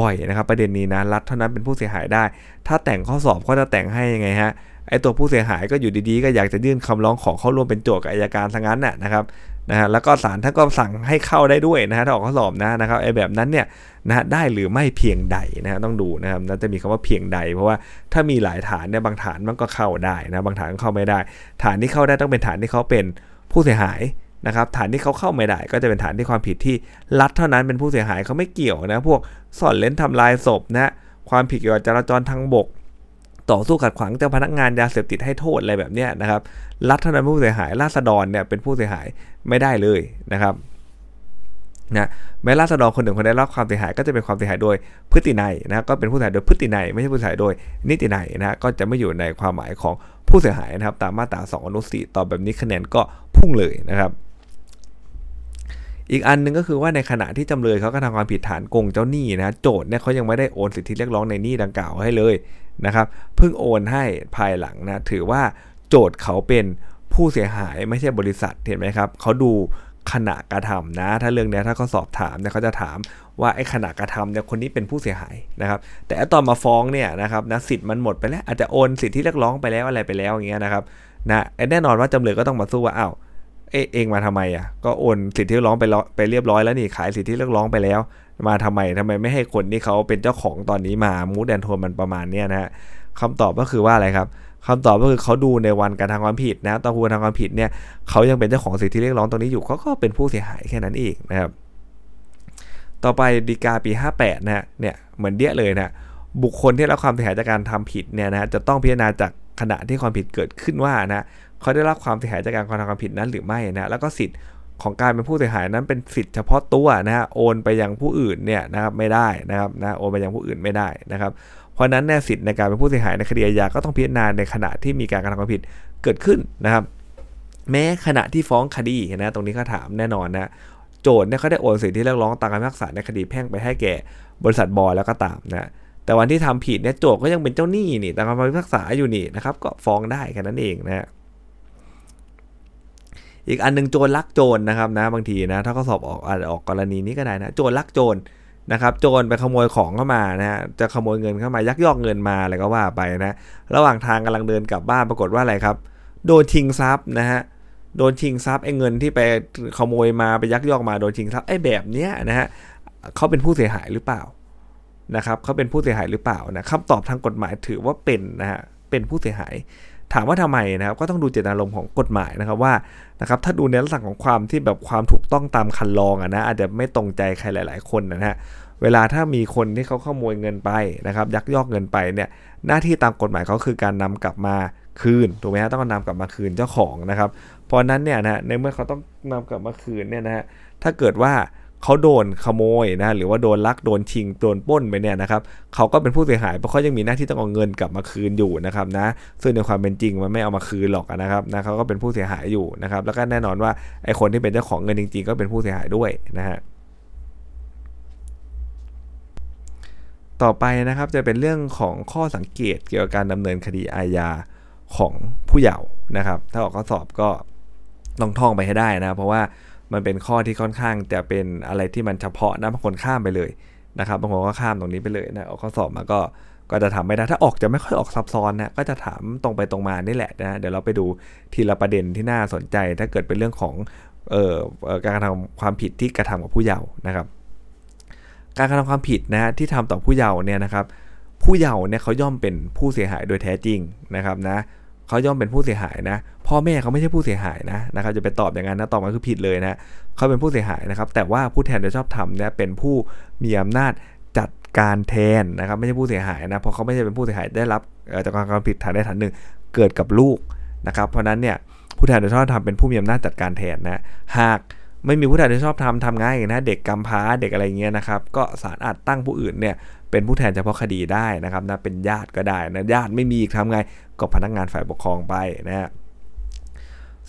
บ่อยนะครับ ประเด็นนี้นะรัฐเท่านั้นเป็นผู้เสียหายได้ ถ้าแต่งข้อสอบก็จะแต่งให้ยังไงฮะไอตัวผู้เสียหายก็อยู่ดีๆ ก็อยากจะยื่นคำร้องขอเข้าร่วมเป็นโจทย์กับอายการทั้งนั้นน่ะนะครับ นะฮะแล้วก็ศาลท่านก็สั่งให้เข้าได้ด้วยนะฮะถ้าออกข้อสอบนะนะครับไอ้แบบนั้นเนี่ยนะฮะได้หรือไม่เพียงใดนะฮะต้องดูนะครับน่าจะมีคำว่าเพียงใด เพราะว่าถ้ามีหลายฐานเนี่ยบางฐานมันก็เข้าได้นะบางฐานเข้าไม่ได้ ฐานที่เข้าได้ต้องเป็นฐานที่เขาเป็นผู้เสียหายนะครับฐานที่เขาเข้าไม่ได้ ก็จะเป็นฐานที่ความผิดที่รัฐเท่านั้นเป็นผู้เสียหายเขาไม่เกี่ยวนะพวกสอนเล่นทำลายศพนะความผิดเกี่ยวกับจราจรทางบก ต่อสู้ขัดขวางเจ้าพนักงานยาเสพติดให้โทษอะไรแบบนี้นะครับ รัฐเท่านั้นผู้เสียหาย ราษฎรเนี่ยเป็นผู้เสียหายไม่ได้เลยนะครับนะแม้ราษฎรคนหนึ่งคนได้รับความเสียหายก็จะเป็นความเสียหายโดยพฤตินัยนะก็เป็นผู้เสียหายโดยพฤตินัยไม่ใช่ผู้เสียหายโดยนิตินัยนะก็จะไม่อยู่ในความหมายของผู้เสียหายนะครับ ตามมาตรา2อนุ4ตอบแบบนี้คะแนนก็พุ่งเลยนะครับ อีกอันนึงก็คือว่าในขณะที่จำเลยเขาก็ทำความผิดฐานโกงเจ้าหนี้นะโจทย์เนี่ยเขายังไม่ได้โอนสิทธิเรียกร้องในหนี้ดังกล่าวให้เลย นะครับเพิ่งโอนให้ภายหลังนะถือว่าโจทย์เขาเป็นผู้เสียหายไม่ใช่บริษัทเห็นไหมครับเขาดูขณะกระทำนะถ้าเรื่องนี้ถ้าเขาสอบถามเนี่ยเขาจะถามว่าไอ้ขณะกระทำเนี่ยคนนี้เป็นผู้เสียหายนะครับแต่ตอนมาฟ้องเนี่ยนะครับนะสิทธิ์มันหมดไปแล้วอาจจะโอนสิทธิเรียกร้องไปแล้วอะไรไปแล้วอย่างเงี้ยนะครับนะแน่นอนว่าจำเลยก็ต้องมาสู้ว่าอ้าวเอเองมาทำไมอะก็โอนสิทธิเรียกร้องไปไปเรียบร้อยแล้วนี่ขายสิทธิเรียกร้องไปแล้ว มาทำไมทำไมไม่ให้คนที่เขาเป็นเจ้าของตอนนี้มามูดแอนโทนมันประมาณเนี้ยนะฮะคำตอบก็คือว่าอะไรครับคำตอบก็คือเขาดูในวันการทำความผิดนะตอนผู้ทำความผิดเนี่ยเขายังเป็นเจ้าของสิทธิเรียกร้องตรงนี้อยู่เขาก็เป็นผู้เสียหายแค่นั้นเองนะครับต่อไปดีกาปี 58นะฮะเนี่ยเหมือนเดี้ยเลยนะบุคคลที่รับความเสียหายจากการทำผิดเนี่ยนะจะต้องพิจารณาจากขณะที่ความผิดเกิดขึ้นว่านะเขาได้รับความเสียหายจากการกระทำความผิดนั้นหรือไม่นะแล้วก็สิทธิ ของการเป็นผู้เสียหายนั้นเป็นสิทธิ์เฉพาะตัวนะฮะโอนไปยังผู้อื่นเนี่ยนะครับไม่ได้นะครับนะโอนไปยังผู้อื่นไม่ได้นะครับ เพราะนั้นแน่สิทธิ์ในการเป็นผู้เสียหายในคดีอาญาก็ต้องพิจารณาในขณะที่มีการกระทำความผิดเกิดขึ้นนะครับ แม้ขณะที่ฟ้องคดีนะตรงนี้เขาถามแน่นอนนะโจทย์เนี่ยเขาได้โอนสิทธิที่เรียกร้องตามคำพิพากษาในคดีแพ่งไปให้แก่บริษัทบอลแล้วก็ตามนะแต่วันที่ทำผิดเนี่ยโจทย์ก็ยังเป็นเจ้าหนี้นี่ตามคำพิพากษาอยู่นี่นะครับก็ฟ้องได้แค่นั้นเองนะฮะ อีกอันนึงโจรลักโจรนะครับนะบางทีนะถ้าเขาสอบออกอาจจะออกกรณีนี้ก็ได้นะโจรลักโจรนะครับโจรไปขโมยของเข้ามานะฮะจะขโมยเงินเข้ามายักยอกเงินมาอะไรก็ว่าไปนะระหว่างทางกำลังเดินกลับบ้านปรากฏว่าอะไรครับ โดนชิงทรัพย์นะฮะโดนชิงทรัพย์ไอ้เงินที่ไปขโมยมาไปยักยอกมาโดนชิงทรัพย์ไอ้แบบเนี้ยนะฮะเขาเป็นผู้เสียหายหรือเปล่านะครับเขาเป็นผู้เสียหายหรือเปล่านะคำตอบทางกฎหมายถือว่าเป็นนะฮะเป็นผู้เสียหาย ถามว่าทำไมนะครับก็ต้องดูเจตนารมณ์ของกฎหมายนะครับว่านะครับถ้าดูในลักษณะของความที่แบบความถูกต้องตามคันลองอะนะอาจจะไม่ตรงใจใครหลาย ๆ คนนะฮะเวลาถ้ามีคนที่เขาขโมยเงินไปนะครับยักยอกเงินไปเนี่ยหน้าที่ตามกฎหมายเขาคือการนำกลับมาคืนถูกไหมฮะต้องนำกลับมาคืนเจ้าของนะครับเพราะนั้นเนี่ยนะในเมื่อเขาต้องนำกลับมาคืนเนี่ยนะฮะถ้าเกิดว่า เขาโดนขโมยนะหรือว่าโดนลักโดนชิงโดนป้นไปเนี่ยนะครับเขาก็เป็นผู้เสียหายเพราะเขายังมีหน้าที่ต้องเอาเงินกลับมาคืนอยู่นะครับนะซึ่งในความเป็นจริงมันไม่เอามาคืนหรอกนะครับนะเขาก็เป็นผู้เสียหายอยู่นะครับแล้วก็แน่นอนว่าไอ้คนที่เป็นเจ้าของเงินจริง ๆ ก็เป็นผู้เสียหายด้วยนะฮะต่อไปนะครับจะเป็นเรื่องของข้อสังเกตเกี่ยวกับการดำเนินคดีอาญาของผู้เยาว์นะครับ ถ้าออกข้อสอบก็ต้องท่องไปให้ได้นะ เพราะว่า มันเป็นข้อที่ค่อนข้างจะเป็นอะไรที่มันเฉพาะนะบางคนข้ามไปเลยนะครับบางคนก็ข้ามตรงนี้ไปเลยนะออกข้อสอบมาก็ก็จะทำไม่ได้ถ้าออกจะไม่ค่อยออกซับซ้อนนะก็จะถามตรงไปตรงมานี่แหละนะเดี๋ยวเราไปดูทีละประเด็นที่น่าสนใจ ถ้าเกิดเป็นเรื่องของเอ่อการกระทำความผิดที่กระทำกับผู้เยาว์นะครับ การกระทำความผิดนะที่ทำต่อผู้เยาว์เนี่ยนะครับ ผู้เยาว์เนี่ยเขาย่อมเป็นผู้เสียหายโดยแท้จริงนะครับนะเขาย่อมเป็นผู้เสียหายนะ พ่อแม่เขาไม่ใช่ผู้เสียหายนะนะครับจะไปตอบอย่างนั้นนะตอบมาคือผิดเลยนะเขาเป็นผู้เสียหายนะครับ แต่ว่าผู้แทนโดยชอบธรรมเนี่ยเป็นผู้มีอำนาจจัดการแทนนะครับ ไม่ใช่ผู้เสียหายนะเพราะเขาไม่ใช่เป็นผู้เสียหายได้รับจากการกระทำผิดฐานใดฐานหนึ่งเกิดกับลูกนะครับ เพราะนั้นเนี่ยผู้แทนโดยชอบธรรมเป็นผู้มีอำนาจจัดการแทนนะหากไม่มีผู้แทนที่ชอบทำทำง่ายนะเด็กกำพร้าเด็กอะไรเงี้ยนะครับก็ศาลอาจตั้งผู้อื่นเนี่ยเป็นผู้แทนเฉพาะคดีได้นะครับนะเป็นญาติก็ได้นะญาติไม่มีทำไงก็พนักงานฝ่ายปกครองไปนะฮะ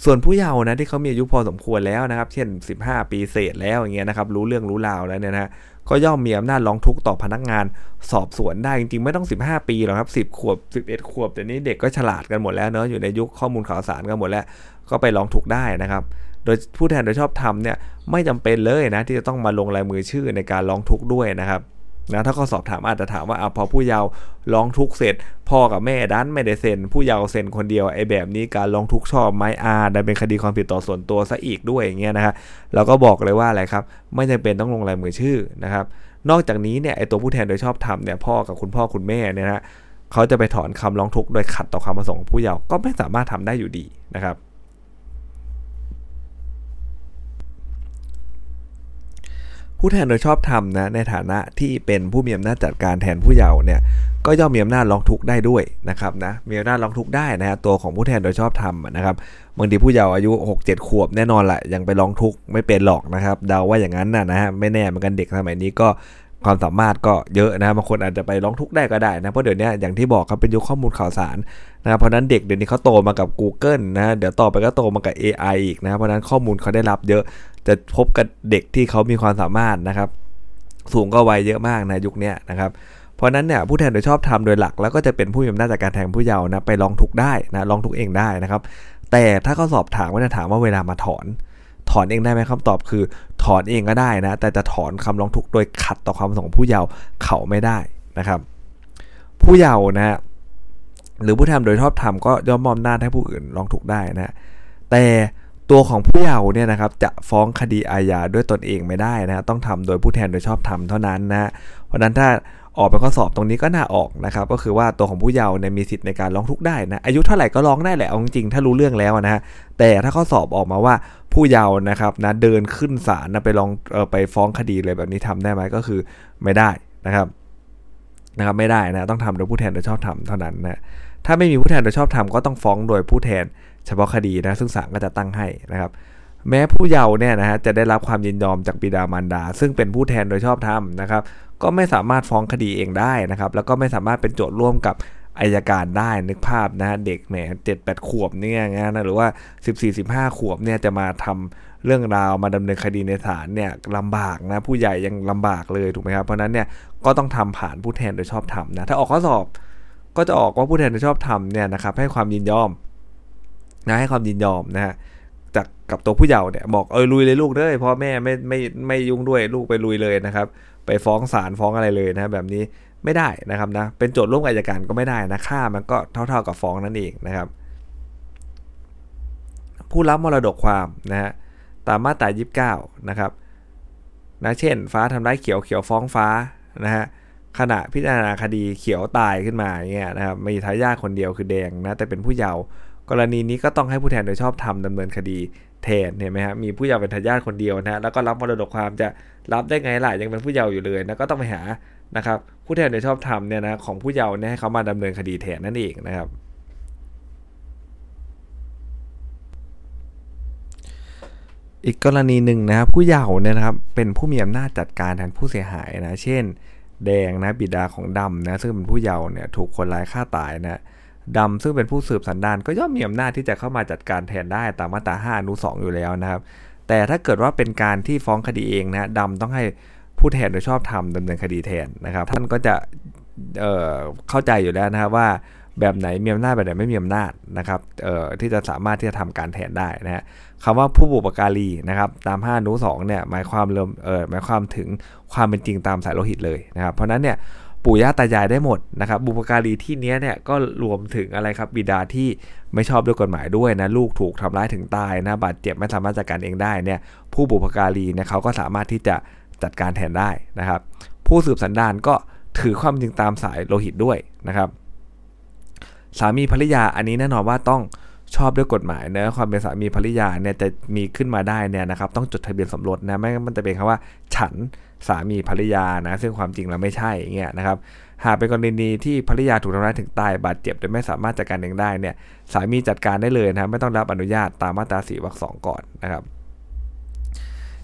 ส่วนผู้เยาว์นะที่เขามีอายุพอสมควรแล้วนะครับ เช่น 15 ปีเศษแล้วอย่างเงี้ยนะครับรู้เรื่องรู้ราวแล้วเนี่ยนะก็ย่อมมีอำนาจร้องทุกข์ต่อพนักงานสอบสวนได้จริงๆไม่ต้อง 15 ปีหรอกครับ 10 ขวบ 11 ขวบแต่นี้เด็กก็ฉลาดกันหมดแล้วเนาะอยู่ในยุคข้อมูลข่าวสารกันหมดแล้ว ก็ไปร้องทุกข์ได้นะครับ โดยผู้แทนโดยชอบธรรมเนี่ยไม่จำเป็นเลยนะที่จะต้องมาลงลายมือชื่อในการร้องทุกข์ด้วยนะครับ นะถ้าเขาสอบถามอาจจะถามว่าอพอผู้เยาว์ร้องทุกเสร็จ พ่อกับแม่ดันไม่ได้เซ็น ผู้เยาว์เซ็นคนเดียวไอ้แบบนี้การร้องทุกชอบไหมอาดันเป็นคดีความผิดต่อส่วนตัวซะอีกด้วยอย่างเงี้ยนะฮะเราก็บอกเลยว่าอะไรครับ ไม่จำเป็นต้องลงลายมือชื่อนะครับ นอกจากนี้เนี่ยไอ้ตัวผู้แทนโดยชอบทำเนี่ยพ่อกับคุณพ่อคุณแม่เนี่ยนะเขาจะไปถอนคำร้องทุกข์โดยขัดต่อความประสงค์ของผู้เยาว์ก็ไม่สามารถทำได้อยู่ดีนะครับ ผู้แทนโดยชอบธรรมนะในฐานะที่เป็นผู้มีอำนาจจัดการแทนผู้เยาว์เนี่ยก็ย่อมมีอำนาจร้องทุกข์ได้ด้วยนะครับนะมีอำนาจร้องทุกข์ได้นะฮะตัวของผู้แทนโดยชอบธรรมนะครับบางทีผู้เยาว์อายุ 6-7 ขวบแน่นอนแหละยังไปร้องทุกข์ไม่เป็นหรอกนะครับเดาว่าอย่างนั้นนะนะฮะไม่แน่เหมือนกันเด็กสมัยนี้ก็ความสามารถก็เยอะนะบางคนอาจจะไปร้องทุกข์ได้ก็ได้นะเพราะเดี๋ยวนี้อย่างที่บอกครับเป็นยุคข้อมูลข่าวสารนะรเพราะนั้นเด็กเดี๋ยวนี้เขาโตมากับ Google นะเดี๋ยวต่อไปก็โตมากับ AI อีกนะเพราะนั้นข้อมูลเขาได้รับเยอะ จะพบกับเด็กที่เขามีความสามารถนะครับ สูงก็วัยเยอะมากนะยุคนี้นะครับเพราะนั้นเนี่ยผู้แทนโดยชอบทำโดยหลัก แล้วก็จะเป็นผู้มีอำนาจจากการแทงผู้เยาว์นะไปร้องทุกได้นะร้องทุกเองได้นะครับ แต่ถ้าเขาสอบถามว่าจะถามว่าเวลามาถอนถอนเองได้ไหมคำตอบคือ ถอนเองก็ได้นะ แต่จะถอนคำร้องทุกข์โดยขัดต่อความประสงค์ของผู้เยาว์เขาไม่ได้นะครับ ผู้เยาว์นะหรือผู้ทำโดยชอบทำก็ย่อมมอมหน้าให้ผู้อื่นร้องทุกข์ได้นะแต่ ตัวของผู้เยาว์เนี่ยนะครับจะฟ้องคดีอาญาด้วยตนเองไม่ได้นะต้องทำโดยผู้แทนโดยชอบทำเท่านั้นนะเพราะนั้นถ้าออกเป็นข้อสอบตรงนี้ก็น่าออกนะครับก็คือว่าตัวของผู้เยาว์เนี่ยมีสิทธิ์ในการร้องทุกข์ได้นะอายุเท่าไหร่ก็ร้องได้แหละเอาจริงๆถ้ารู้เรื่องแล้วนะฮะแต่ถ้าข้อสอบออกมาว่าผู้เยาว์นะครับนะเดินขึ้นศาลนะไปลองออไปฟ้องคดีเลยแบบนี้ทำได้ไหมก็คือไม่ได้นะครับนะครับไม่ได้นะต้องทำโดยผู้แทนโดยชอบทำเท่านั้นนะถ้าไม่มีผู้แทนโดยชอบทำก็ต้องฟ้องโดยผู้แทน เฉพาะคดีนะซึ่งศาลก็จะตั้งให้นะครับแม้ผู้เยาว์เนี่ยนะฮะจะได้รับความยินยอมจากบิดามารดา ซึ่งเป็นผู้แทนโดยชอบธรรมนะครับก็ไม่สามารถฟ้องคดีเองได้นะครับแล้วก็ไม่สามารถเป็นโจทย์ร่วมกับอายการได้นึกภาพนะเด็กแหมเจ็ดแปดขวบเนี่ยนะหรือว่าสิบสี่สิบห้าขวบเนี่ยจะมาทำเรื่องราวมาดำเนินคดีในศาลเนี่ยลำบากนะผู้ใหญ่ยังลำบากเลยถูกไหมครับเพราะนั้นเนี่ยก็ต้องทำผ่านผู้แทนโดยชอบธรรมนะถ้าออกข้อสอบก็จะออกว่าผู้แทนโดยชอบธรรมเนี่ยนะครับให้ความยินยอม นะให้ความยินยอมนะฮะจากกับตัวผู้เยาว์เนี่ยบอกเออลุยเลยลูกเด้พ่อแม่ไม่ไม่ไม่ยุ่งด้วยลูกไปลุยเลยนะครับ ไปฟ้องศาลฟ้องอะไรเลยนะแบบนี้ไม่ได้นะครับนะเป็นโจทย์ร่วมกับอัยการก็ไม่ได้นะค่ามันก็เท่า ๆกับฟ้องนั่นเองนะครับ ผู้รับมรดกความนะฮะตามมาตรา29นะครับนะเช่น ฟ้าทำร้ายเขียวเขียวฟ้องฟ้านะฮะขณะพิจารณาคดีเขียวตายขึ้นมาอย่างเงี้ยนะครับมีทายาทคนเดียวคือแดงนะแต่เป็นผู้เยาว์ กรณีนี้ก็ต้องให้ผู้แทนโดยชอบทำดำเนินคดีแทนเห็นไหมฮะมีผู้เยาว์เป็นทายาทคนเดียวนะแล้วก็รับมรดกความจะรับได้ไงล่ะยังเป็นผู้เยาว์อยู่เลยนะก็ต้องไปหานะครับผู้แทนโดยชอบทำเนี่ยนะของผู้เยาว์เนี่ยให้เขามาดำเนินคดีแทนนั่นเองนะครับ อีกกรณีหนึ่งนะครับผู้เยาว์เนี่ยนะครับเป็นผู้มีอำนาจจัดการแทนผู้เสียหายนะเช่น แดงนะบิดาของดำนะซึ่งเป็นผู้เยาว์เนี่ยถูกคนร้ายฆ่าตายนะ ดำซึ่งเป็นผู้สืบสันดานก็ย่อมมีอำนาจที่จะเข้ามาจัดการแทนได้ตามมาตรา5อนุ2อยู่แล้วนะครับ แต่ถ้าเกิดว่าเป็นการที่ฟ้องคดีเองนะดำต้องให้ผู้แทนโดยชอบทำดำเนินคดีแทนนะครับ ท่านก็จะเเข้าใจอยู่แล้วนะครับว่าแบบไหนมีอำนาจแบบไหนไม่มีอำนาจนะครับที่จะสามารถที่จะทำการแทนได้นะฮะคำว่าผู้บุปการีนะครับตาม5อนุ2เนี่ยหมายความเริ่มหมายความถึงความเป็นจริงตามสายโลหิตเลยนะครับเพราะนั้นเนี่ย ปู่ย่าตายายได้หมดนะครับบุปการีที่นี้เนี่ยก็รวมถึงอะไรครับบิดาที่ไม่ชอบด้วยกฎหมายด้วยนะลูกถูกทำร้ายถึงตายนะบาดเจ็บไม่สามารถจัดการเองได้เนี่ยผู้บุปการีเนี่ยเขาก็สามารถที่จะจัดการแทนได้นะครับ ผู้สืบสันดานก็ถือความจริงตามสายโลหิตด้วยนะครับ สามีภรรยาอันนี้แน่นอนว่าต้อง ชอบด้วยกฎหมายนะความเป็นสามีภรรยาเนี่ยจะมีขึ้นมาได้เนี่ยนะครับต้องจดทะเบียนสมรสนะไม่งั้นมันจะเป็นคำว่า ฉันสามีภรรยานะซึ่งความจริงแล้วไม่ใช่อย่างเงี้ยนะครับหากเป็นกรณีที่ภรรยาถูกทำร้ายถึงตายบาดเจ็บโดยไม่สามารถจัดการเองได้เนี่ยสามีจัดการได้เลยนะไม่ต้องรับอนุญาตตามมาตราสีวรรคสองก่อนนะครับ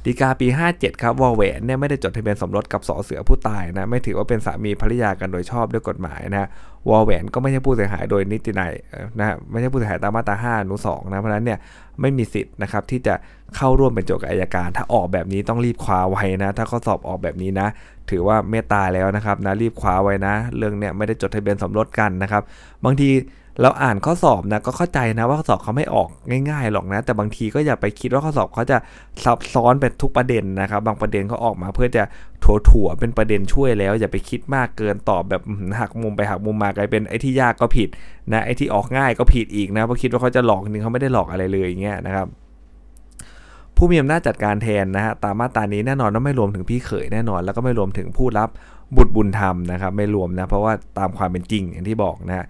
ดีกาปี 57 ครับวอลแหวนเนี่ยไม่ได้จดทะเบียนสมรสกับสอเสือผู้ตายนะไม่ถือว่าเป็นสามีภรรยากันโดยชอบด้วยกฎหมายนะวอลแหวนก็ไม่ใช่ผู้เสียหายโดยนิตินัยนะไม่ใช่ผู้เสียหายตามมาตรา5อนุ2นะเพราะนั้นเนี่ยไม่มีสิทธิ์นะครับที่จะเข้าร่วมเป็นโจทย์กับอายการ ถ้าออกแบบนี้ต้องรีบคว้าไว้นะ ถ้าข้อสอบออกแบบนี้นะ ถือว่าเมตตาแล้วนะครับนะรีบคว้าไว้นะ เรื่องเนี่ยไม่ได้จดทะเบียนสมรสกันนะครับ บางที เราอ่านข้อสอบนะก็เข้าใจนะว่าข้อสอบเขาไม่ออกง่ายๆหรอกนะ แต่บางทีก็อย่าไปคิดว่าข้อสอบเขาจะซับซ้อนเป็นทุกประเด็นนะครับ บางประเด็นเขาออกมาเพื่อจะถั่วๆเป็นประเด็นช่วยแล้ว อย่าไปคิดมากเกินตอบแบบหักมุมไปหักมุมมากลายเป็นไอ้ที่ยากก็ผิดนะไอ้ที่ออกง่ายก็ผิดอีกนะเพราะคิดว่าเขาจะหลอกจริงเขาไม่ได้หลอกอะไรเลยอย่างเงี้ยนะครับผู้มีอำนาจจัดการแทนนะฮะตามมาตรานี้แน่นอนว่าไม่รวมถึงพี่เขยแน่นอน แล้วก็ไม่รวมถึงผู้รับบุตรบุญธรรมนะครับ ไม่รวมนะเพราะว่าตามความเป็นจริงอย่างที่บอกนะฮะ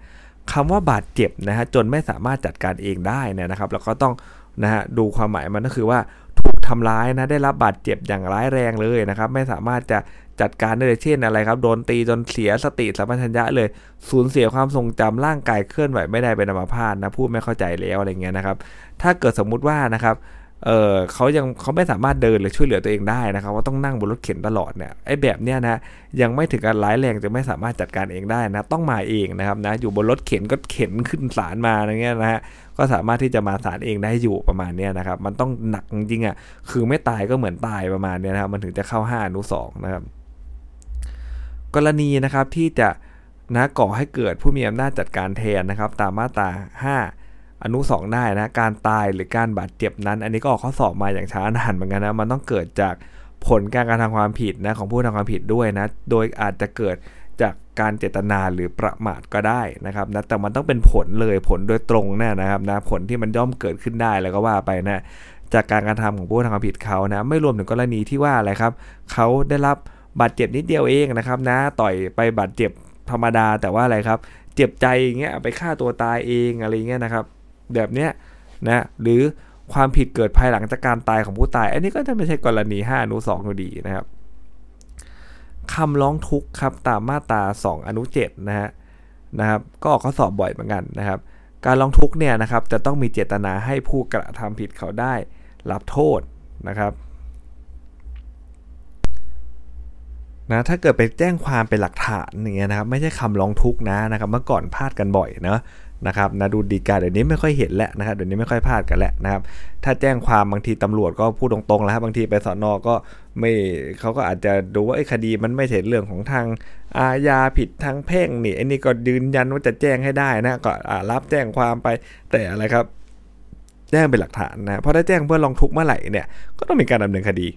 คำว่าบาดเจ็บนะฮะจนไม่สามารถจัดการเองได้เนี่ยนะครับ แล้วก็ต้องนะฮะดูความหมายมันก็คือว่าถูกทำร้ายนะได้รับบาดเจ็บอย่างร้ายแรงเลยนะครับ ไม่สามารถจะจัดการได้เลยเช่นอะไรครับโดนตีจนเสียสติสัมปชัญญะเลยสูญเสียความทรงจำร่างกายเคลื่อนไหวไม่ได้เป็นอัมพาตนะพูดไม่เข้าใจแล้วอะไรเงี้ยนะครับ ถ้าเกิดสมมุติว่านะครับ เออเขายังเขาไม่สามารถเดินหรือช่วยเหลือตัวเองได้นะครับ ว่าต้องนั่งบนรถเข็นตลอดเนี่ยไอ้แบบเนี้ยนะยังไม่ถึงการร้ายแรงจะไม่สามารถจัดการเองได้นะ ต้องมาเองนะครับนะอยู่บนรถเข็นก็เข็นขึ้นศาลมาอะไรเงี้ยนะฮะก็สามารถที่จะมาศาลเองได้อยู่ประมาณเนี้ยนะครับ มันต้องหนักจริงอะคือไม่ตายก็เหมือนตายประมาณเนี้ยนะครับมันถึงจะเข้า5อนุ2นะครับ กรณีนะครับที่จะนะก่อให้เกิดผู้มีอำนาจจัดการแทนนะครับ ตามมาตรา5 อนุ2ได้นะ การตายหรือการบาดเจ็บนั้น อันนี้ก็ออกข้อสอบมาอย่างช้านานเหมือนกันนะ มันต้องเกิดจากผลการกระทำความผิดนะของผู้ทำความผิดด้วยนะ โดยอาจจะเกิดจากการเจตนาหรือประมาทก็ได้นะครับนะแต่มันต้องเป็นผลเลยผลโดยตรงแน่นะครับนะผลที่มันย่อมเกิดขึ้นได้แล้วก็ว่าไปนะจากการกระทำของผู้ทำความผิดเขานะไม่รวมถึงกรณีที่ว่าอะไรครับเขาได้รับบาดเจ็บนิดเดียวเองนะครับนะต่อยไปบาดเจ็บธรรมดาแต่ว่าอะไรครับ เจ็บใจอย่างเงี้ยไปฆ่าตัวตายเองอะไรเงี้ยนะครับ แบบเนี้ยนะหรือความผิดเกิดภายหลังจากการตายของผู้ตาย อันนี้ก็จะไม่ใช่กรณี5อนุ2อยู่ดีนะครับคำร้องทุกข์ครับตามมาตรา 2 อนุ7นะฮะนะครับ ก็ออกข้อสอบบ่อยเหมือนกันนะครับ การร้องทุกข์เนี่ยนะครับจะต้องมีเจตนาให้ผู้กระทำผิดเขาได้รับโทษนะครับนะถ้าเกิดไปแจ้งความเป็นหลักฐานอย่างเงี้ยนะครับ ไม่ใช่คำร้องทุกข์นะนะครับ เมื่อก่อนพลาดกันบ่อยเนาะ นะครับนะดูดีกาเดี๋ยวนี้ไม่ค่อยเห็นแล้วนะครับเดี๋ยวนี้ไม่ค่อยพลาดกันแล้วนะครับ ถ้าแจ้งความบางทีตำรวจก็พูดตรงๆแล้วครับบางทีไปสอนอก็ไม่เขาก็อาจจะดูว่าไอ้คดีมันไม่ใช่เรื่องของทางอาญาผิดทางแพ่งนี่ไอ้นี่ก็ยืนยันว่าจะแจ้งให้ได้นะก็รับแจ้งความไปแต่อะไรครับ แจ้งเป็นหลักฐานนะเพราะถ้าแจ้งเพื่อลองทุกข์เมื่อไหร่เนี่ยก็ต้องมีการดำเนินคดี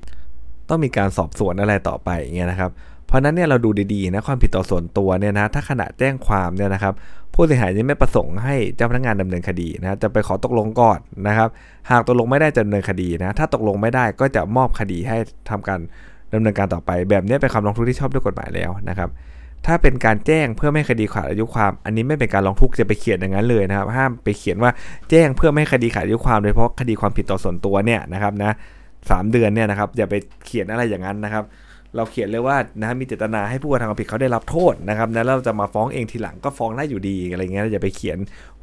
ต้องมีการสอบสวนอะไรต่อไปอย่างเงี้ยนะครับ เพราะนั้นเนี่ยเราดูดีๆนะความผิดต่อส่วนตัวเนี่ยนะถ้าขณะแจ้งความเนี่ยนะครับผู้เสียหายยังไม่ประสงค์ให้เจ้าพนักงานดำเนินคดีนะจะไปขอตกลงก่อนนะครับหากตกลงไม่ได้จะดำเนินคดีนะถ้าตกลงไม่ได้ก็จะมอบคดีให้ทำการดำเนินการต่อไป แบบนี้เป็นคำร้องทุกข์ที่ชอบด้วยกฎหมายแล้วนะครับถ้าเป็นการแจ้งเพื่อไม่คดีขาดอายุความ อันนี้ไม่เป็นการร้องทุกข์จะไปเขียนอย่างนั้นเลยนะครับ ห้ามไปเขียนว่าแจ้งเพื่อไม่คดีขาดอายุความโดยเฉพาะคดีความผิดต่อส่วนตัวเนี่ยนะครับนะสเดือนเนี่ยนะครับอย่าไปเขียนอะไรอย่างนั้นนะครับ เราเขียนเลยว่านะมีเจตนาให้ผู้กระทำความผิดเขาได้รับโทษนะครับนะเราจะมาฟ้องเองทีหลังก็ฟ้องได้อยู่ดีอะไรเงี้ยอย่าไปเขียน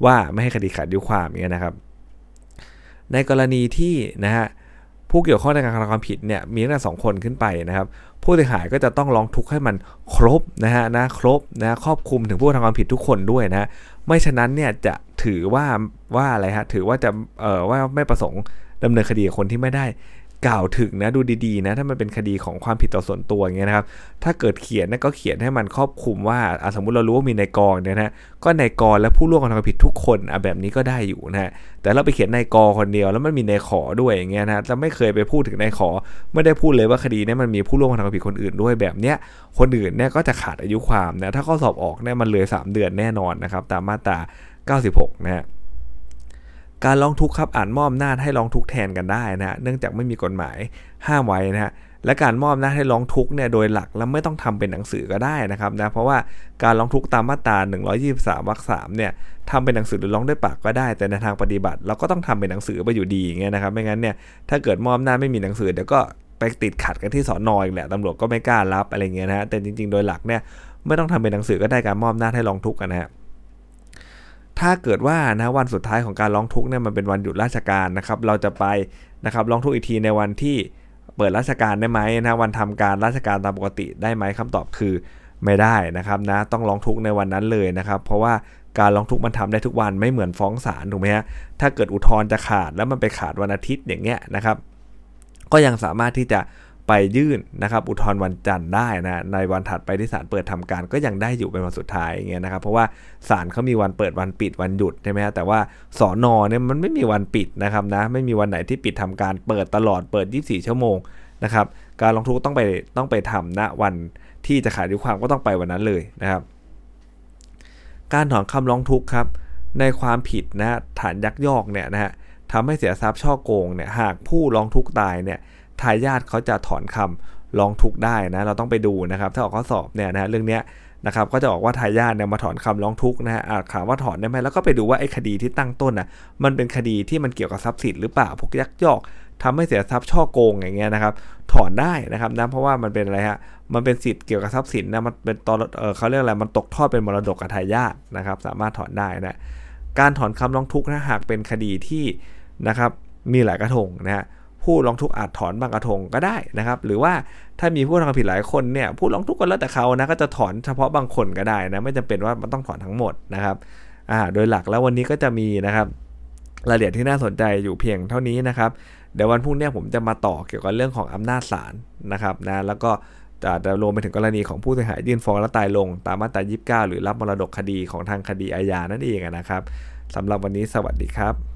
ว่าไม่ให้คดีขาดยุความเงี้ยนะครับ ในกรณีที่นะฮะผู้เกี่ยวข้องในการกระทำความผิดเนี่ยมีตั้งแต่สองคนขึ้นไปนะครับ ผู้เสียหายก็จะต้องร้องทุกข์ให้มันครบนะฮะนะครบนะครอบคลุมถึงผู้กระทำความผิดทุกคนด้วยนะไม่ฉะนั้นเนี่ยจะถือว่าว่าอะไรฮะถือว่าจะเอ่อว่าไม่ประสงค์ดำเนินคดีกับคนที่ไม่ได้ กล่าวถึงนะดูดีๆนะถ้ามันเป็นคดีของความผิดต่อส่วนตัวอย่างเงี้ยนะครับถ้าเกิดเขียนนะก็เขียนให้มันครอบคลุมว่าสมมุติเรารู้ว่ามีนายกรเนี่ยนะก็นายกรและผู้ร่วมกระทำผิดทุกคนอะแบบนี้ก็ได้อยู่นะแต่เราไปเขียนนายกรคนเดียวแล้วมันมีนายขอด้วยอย่างเงี้ยนะเราไม่เคยไปพูดถึงนายขอ ไม่ได้พูดเลยว่าคดีนี้มันมีผู้ร่วมกระทำผิดคนอื่นด้วยแบบเนี้ยคนอื่นเนี่ยก็จะขาดอายุความนะถ้าข้อสอบออกเนี่ยมันเลย 3 เดือนแน่นอนนะครับตามมาตรา 96 นะฮะ การร้องทุกข์ครับอ่านมอบหน้าให้ร้องทุกข์แทนกันได้นะเนื่องจากไม่มีกฎหมายห้ามไว้นะฮะและการมอบหน้าให้ร้องทุกข์เนี่ยโดยหลักแล้วไม่ต้องทำเป็นหนังสือก็ได้นะครับนะเพราะว่าการร้องทุกข์ตามมาตรา 123วรรคสามเนี่ยทำเป็นหนังสือหรือร้องด้วยปากก็ได้ แต่ในทางปฏิบัติ เราก็ต้องทำเป็นหนังสือไปอยู่ดีอย่างเงี้ยนะครับไม่งั้นเนี่ยถ้าเกิดมอบหน้าไม่มีหนังสือเดี๋ยวก็ไปติดขัดกันที่สอนอยแหละตำรวจก็ไม่กล้ารับอะไรเงี้ยนะฮะแต่จริง ๆ โดยหลักเนี่ยไม่ต้องทำเป็นหนังสือก็ได้การมอบหน้าให้ร้องทุกข์นะฮะ ถ้าเกิดว่านะวันสุดท้ายของการร้องทุกข์เนี่ยมันเป็นวันหยุดราชการนะครับเราจะไปนะครับร้องทุกข์อีกทีในวันที่เปิดราชการได้ไหมนะวันทำการราชการตามปกติได้ไหมคำตอบคือไม่ได้นะครับนะต้องร้องทุกข์ในวันนั้นเลยนะครับ เพราะว่าการร้องทุกข์มันทำได้ทุกวันไม่เหมือนฟ้องศาลถูกไหมฮะถ้าเกิดอุทธรณ์จะขาดแล้วมันไปขาดวันอาทิตย์อย่างเงี้ยนะครับ ก็ยังสามารถที่จะ ไปยื่นนะครับอุทธรณ์วันจันทร์ได้นะในวันถัดไปที่ศาลเปิดทำการก็ยังได้อยู่เป็นวันสุดท้ายอย่างเงี้ยนะครับเพราะว่าศาลเขามีวันเปิดวันปิดวันหยุดใช่ไหมฮะแต่ว่าสอนอเนี่ยมันไม่มีวันปิดนะครับนะไม่มีวันไหนที่ปิดทำการเปิดตลอดเปิด 24 ชั่วโมงนะครับการร้องทุก็ต้องไปต้องไปทำณวันที่จะขายดอายุความก็ต้องไปวันนั้นเลยนะครับ การถอนคำร้องทุกข์ครับในความผิดนะฐานยักยอกเนี่ยนะฮะทำให้เสียทรัพย์ช่อโกงเนี่ยหากผู้ร้องทุกข์ตายเนี่ย ทายาทเขาจะถอนคำร้องทุกข์ได้นะ เราต้องไปดูนะครับ ถ้าออกข้อสอบเนี่ยนะเรื่องเนี้ยนะครับก็จะบอกว่าทายาทเนี่ยมาถอนคำร้องทุกข์นะฮะอาจถามว่าถอนได้ไหมแล้วก็ไปดูว่าไอ้คดีที่ตั้งต้นน่ะมันเป็นคดีที่มันเกี่ยวกับทรัพย์สินหรือเปล่าพวกยักยอกทำให้เสียทรัพย์ช่อโกงอย่างเงี้ยนะครับ ถอนได้นะครับนะเพราะว่ามันเป็นอะไรฮะมันเป็นสิทธิ์เกี่ยวกับทรัพย์สินนะมันเป็นตอนเออเขาเรียกอะไรมันตกทอดเป็นมรดกกับทายาทนะครับ สามารถถอนได้นะการถอนคำร้องทุกข์นะหากเป็นคดีที่นะครับมีหลายกระทงนะฮะ ผู้ร้องทุกข์อาจถอนบางกระทงก็ได้นะครับ หรือว่าถ้ามีผู้ทำผิดหลายคนเนี่ยผู้ร้องทุกข์ก็แล้วแต่เขานะก็จะถอนเฉพาะบางคนก็ได้นะไม่จำเป็นว่ามันต้องถอนทั้งหมดนะครับอ่าโดยหลักแล้ววันนี้ก็จะมีนะครับรายละเอียดที่น่าสนใจอยู่เพียงเท่านี้นะครับ เดี๋ยววันพรุ่งนี้ผมจะมาต่อเกี่ยวกับเรื่องของอำนาจศาลนะครับนะแล้วก็จะจะรวมไปถึงกรณีของผู้เสียหายยื่นฟ้องและตายลง ตามมาตรา 29 หรือรับมรดกคดีของทางคดีอาญานั่นเองนะครับสำหรับวันนี้สวัสดีครับ